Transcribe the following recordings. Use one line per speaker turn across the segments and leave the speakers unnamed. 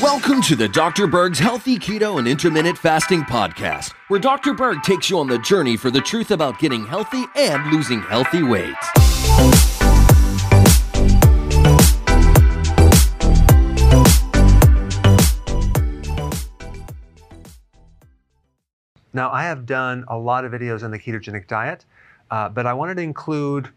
Welcome to the Dr. Berg's Healthy Keto and Intermittent Fasting Podcast, where Dr. Berg takes you on the journey for the truth about getting healthy and losing healthy weight.
Now, I have done a lot of videos on the ketogenic diet, uh, but I wanted to include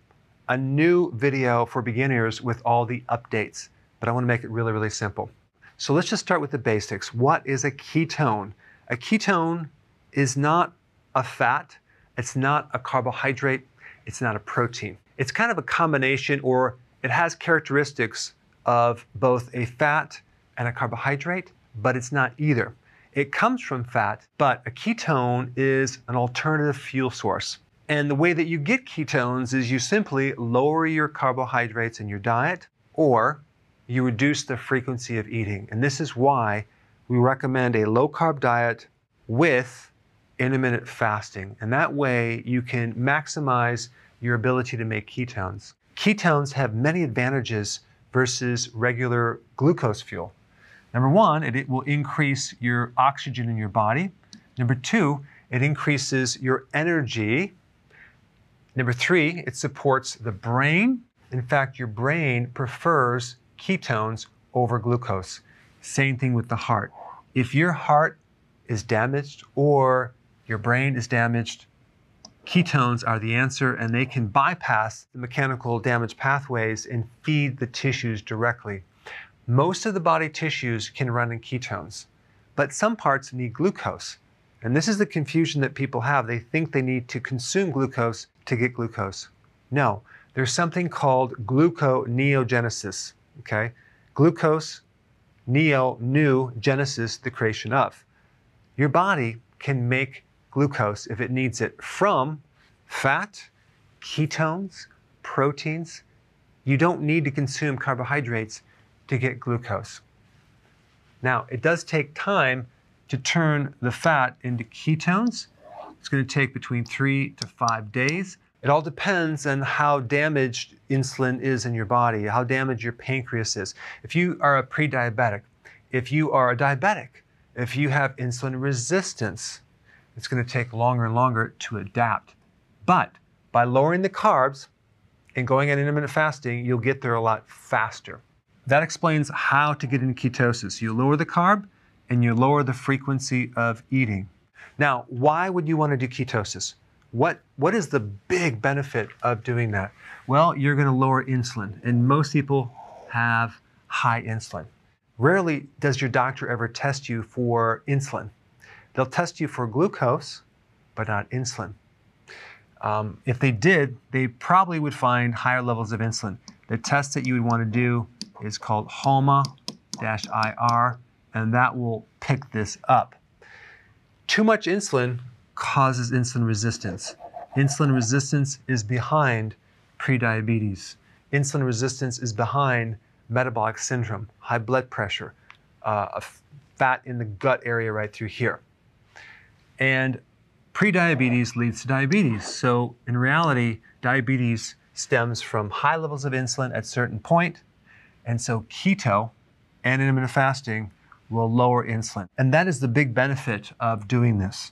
a new video for beginners with all the updates, but I want to make it really, really simple. So let's just start with the basics. What is a ketone? A ketone is not a fat, it's not a carbohydrate, it's not a protein. It's kind of a combination, or it has characteristics of both a fat and a carbohydrate, but it's not either. It comes from fat, but a ketone is an alternative fuel source. And the way that you get ketones is you simply lower your carbohydrates in your diet or you reduce the frequency of eating. And this is why we recommend a low carb diet with intermittent fasting. And that way you can maximize your ability to make ketones. Ketones have many advantages versus regular glucose fuel. Number one, it, it will increase your oxygen in your body. Number two, it increases your energy. Number three, it supports the brain. In fact, your brain prefers ketones over glucose. Same thing with the heart. If your heart is damaged or your brain is damaged, ketones are the answer and they can bypass the mechanical damage pathways and feed the tissues directly. Most of the body tissues can run in ketones, but some parts need glucose. And this is the confusion that people have. They think they need to consume glucose to get glucose. No, there's something called gluconeogenesis. Okay? Glucose, neo, new, genesis, the creation of. Your body can make glucose if it needs it from fat, ketones, proteins. You don't need to consume carbohydrates to get glucose. Now, it does take time to turn the fat into ketones. It's going to take between three to five days. It all depends on how damaged insulin is in your body, how damaged your pancreas is. If you are a pre diabetic, if you are a diabetic, if you have insulin resistance, it's going to take longer and longer to adapt. But by lowering the carbs and going at intermittent fasting, you'll get there a lot faster. That explains how to get into ketosis. You lower the carb and you lower the frequency of eating. Now, why would you want to do ketosis? What, what is the big benefit of doing that? Well, you're going to lower insulin, and most people have high insulin. Rarely does your doctor ever test you for insulin. They'll test you for glucose, but not insulin. Um, if they did, they probably would find higher levels of insulin. The test that you would want to do is called HOMA-IR, and that will pick this up. Too much insulin causes insulin resistance. Insulin resistance is behind prediabetes. Insulin resistance is behind metabolic syndrome, high blood pressure, uh, fat in the gut area right through here. And prediabetes leads to diabetes. So in reality, diabetes stems from high levels of insulin at certain point and so keto and intermittent fasting will lower insulin. And that is the big benefit of doing this.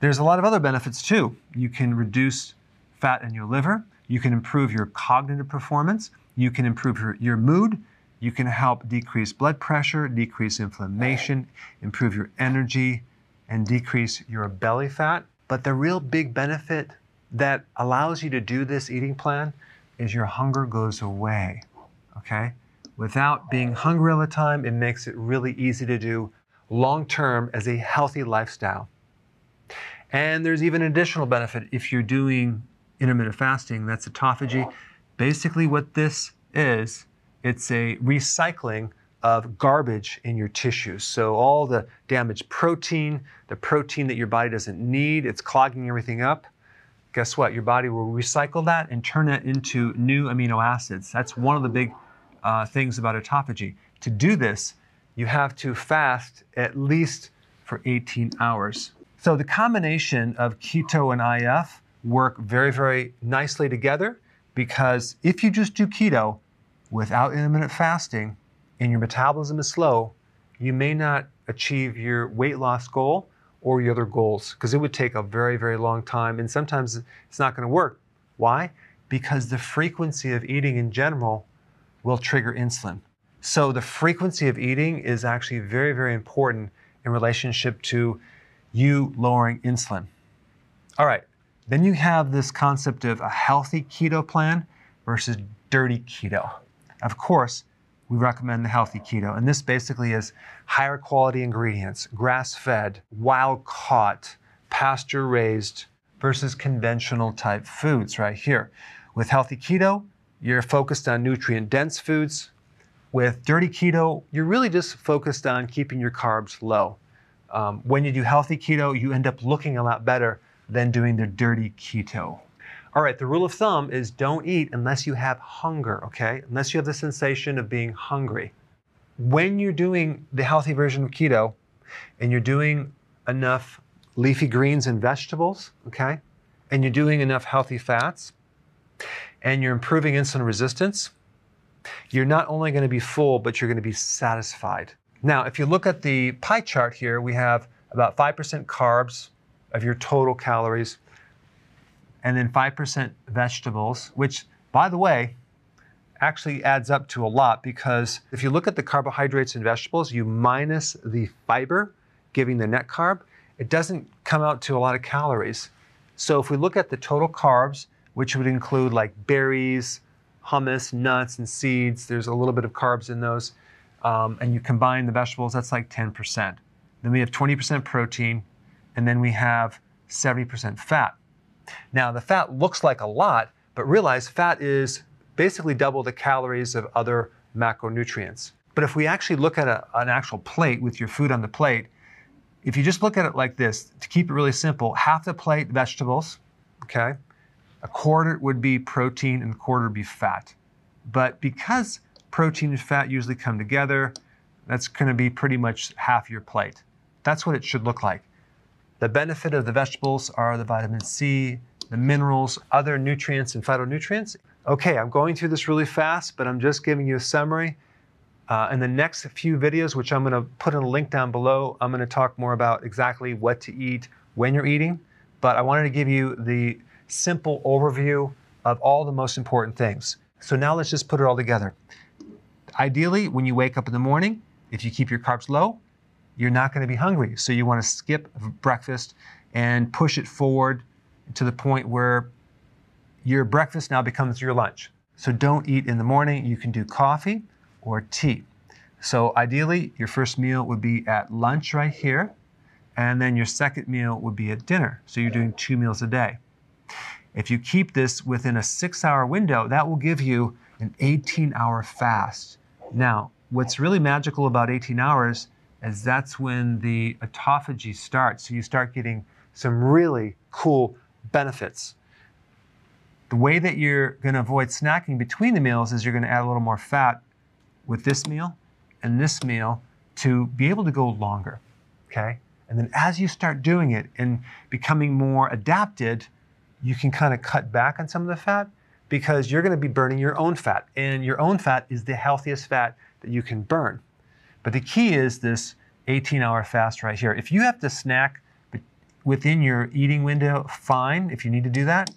There's a lot of other benefits too. You can reduce fat in your liver, you can improve your cognitive performance, you can improve your, your mood, you can help decrease blood pressure, decrease inflammation, improve your energy, and decrease your belly fat. But the real big benefit that allows you to do this eating plan is your hunger goes away. Okay? Without being hungry all the time, it makes it really easy to do long term as a healthy lifestyle. And there's even an additional benefit if you're doing intermittent fasting, that's autophagy. Basically, what this is, it's a recycling of garbage in your tissues. So, all the damaged protein, the protein that your body doesn't need, it's clogging everything up. Guess what? Your body will recycle that and turn it into new amino acids. That's one of the big uh, things about autophagy. To do this, you have to fast at least for 18 hours. So the combination of keto and IF work very, very nicely together because if you just do keto, without intermittent fasting and your metabolism is slow, you may not achieve your weight loss goal or your other goals because it would take a very, very long time. And sometimes it's not going to work. Why? Because the frequency of eating in general will trigger insulin. So the frequency of eating is actually very, very important in relationship to you lowering insulin. All right, then you have this concept of a healthy keto plan versus dirty keto. Of course, we recommend the healthy keto. And this basically is higher quality ingredients, grass fed, wild caught, pasture raised versus conventional type foods right here. With healthy keto, you're focused on nutrient dense foods. With dirty keto, you're really just focused on keeping your carbs low. Um, when you do healthy keto, you end up looking a lot better than doing the dirty keto. All right, the rule of thumb is don't eat unless you have hunger, okay? Unless you have the sensation of being hungry. When you're doing the healthy version of keto and you're doing enough leafy greens and vegetables, okay? And you're doing enough healthy fats and you're improving insulin resistance, you're not only going to be full, but you're going to be satisfied. Now, if you look at the pie chart here, we have about 5% carbs of your total calories, and then 5% vegetables, which, by the way, actually adds up to a lot because if you look at the carbohydrates and vegetables, you minus the fiber, giving the net carb, it doesn't come out to a lot of calories. So if we look at the total carbs, which would include like berries, hummus, nuts, and seeds, there's a little bit of carbs in those, um, and you combine the vegetables, that's like 10%. Then we have 20% protein, and then we have 70% fat. Now, the fat looks like a lot, but realize fat is basically double the calories of other macronutrients. But if we actually look at a, an actual plate with your food on the plate, if you just look at it like this, to keep it really simple, half the plate vegetables, okay? A quarter would be protein and a quarter would be fat. But because protein and fat usually come together, that's going to be pretty much half your plate. That's what it should look like. The benefit of the vegetables are the vitamin C, the minerals, other nutrients, and phytonutrients. Okay, I'm going through this really fast, but I'm just giving you a summary. Uh, in the next few videos, which I'm going to put in a link down below, I'm going to talk more about exactly what to eat when you're eating. But I wanted to give you the simple overview of all the most important things. So now let's just put it all together. Ideally, when you wake up in the morning, if you keep your carbs low, you're not going to be hungry. So you want to skip breakfast and push it forward to the point where your breakfast now becomes your lunch. So don't eat in the morning. You can do coffee or tea. So ideally, your first meal would be at lunch right here, and then your second meal would be at dinner. So you're doing two meals a day. If you keep this within a six hour window, that will give you an 18 hour fast. Now, what's really magical about 18 hours is that's when the autophagy starts. So you start getting some really cool benefits. The way that you're going to avoid snacking between the meals is you're going to add a little more fat with this meal and this meal to be able to go longer. Okay? And then as you start doing it and becoming more adapted, you can kind of cut back on some of the fat because you're going to be burning your own fat. And your own fat is the healthiest fat that you can burn. But the key is this 18 hour fast right here. If you have to snack within your eating window, fine if you need to do that.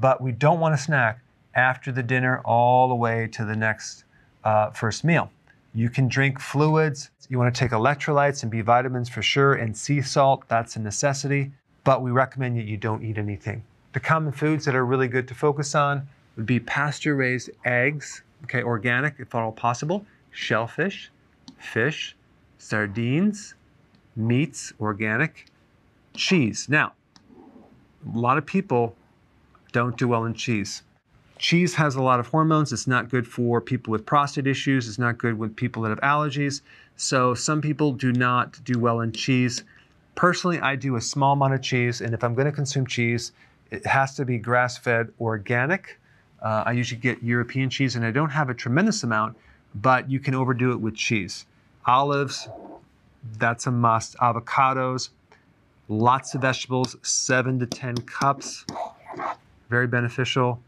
But we don't want to snack after the dinner all the way to the next uh, first meal. You can drink fluids. You want to take electrolytes and B vitamins for sure, and sea salt, that's a necessity. But we recommend that you don't eat anything. The common foods that are really good to focus on would be pasture raised eggs, okay, organic if at all possible, shellfish, fish, sardines, meats, organic, cheese. Now, a lot of people don't do well in cheese. Cheese has a lot of hormones. It's not good for people with prostate issues. It's not good with people that have allergies. So some people do not do well in cheese. Personally, I do a small amount of cheese, and if I'm going to consume cheese, it has to be grass-fed organic. Uh, I usually get European cheese, and I don't have a tremendous amount, but you can overdo it with cheese. Olives, that's a must. Avocados, lots of vegetables, seven to 10 cups, very beneficial.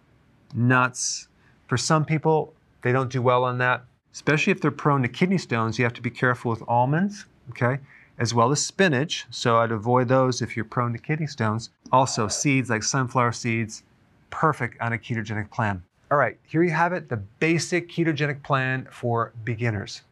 Nuts. For some people, they don't do well on that. Especially if they're prone to kidney stones, you have to be careful with almonds, okay, as well as spinach. So I'd avoid those if you're prone to kidney stones. Also, seeds like sunflower seeds, perfect on a ketogenic plan. All right, here you have it the basic ketogenic plan for beginners.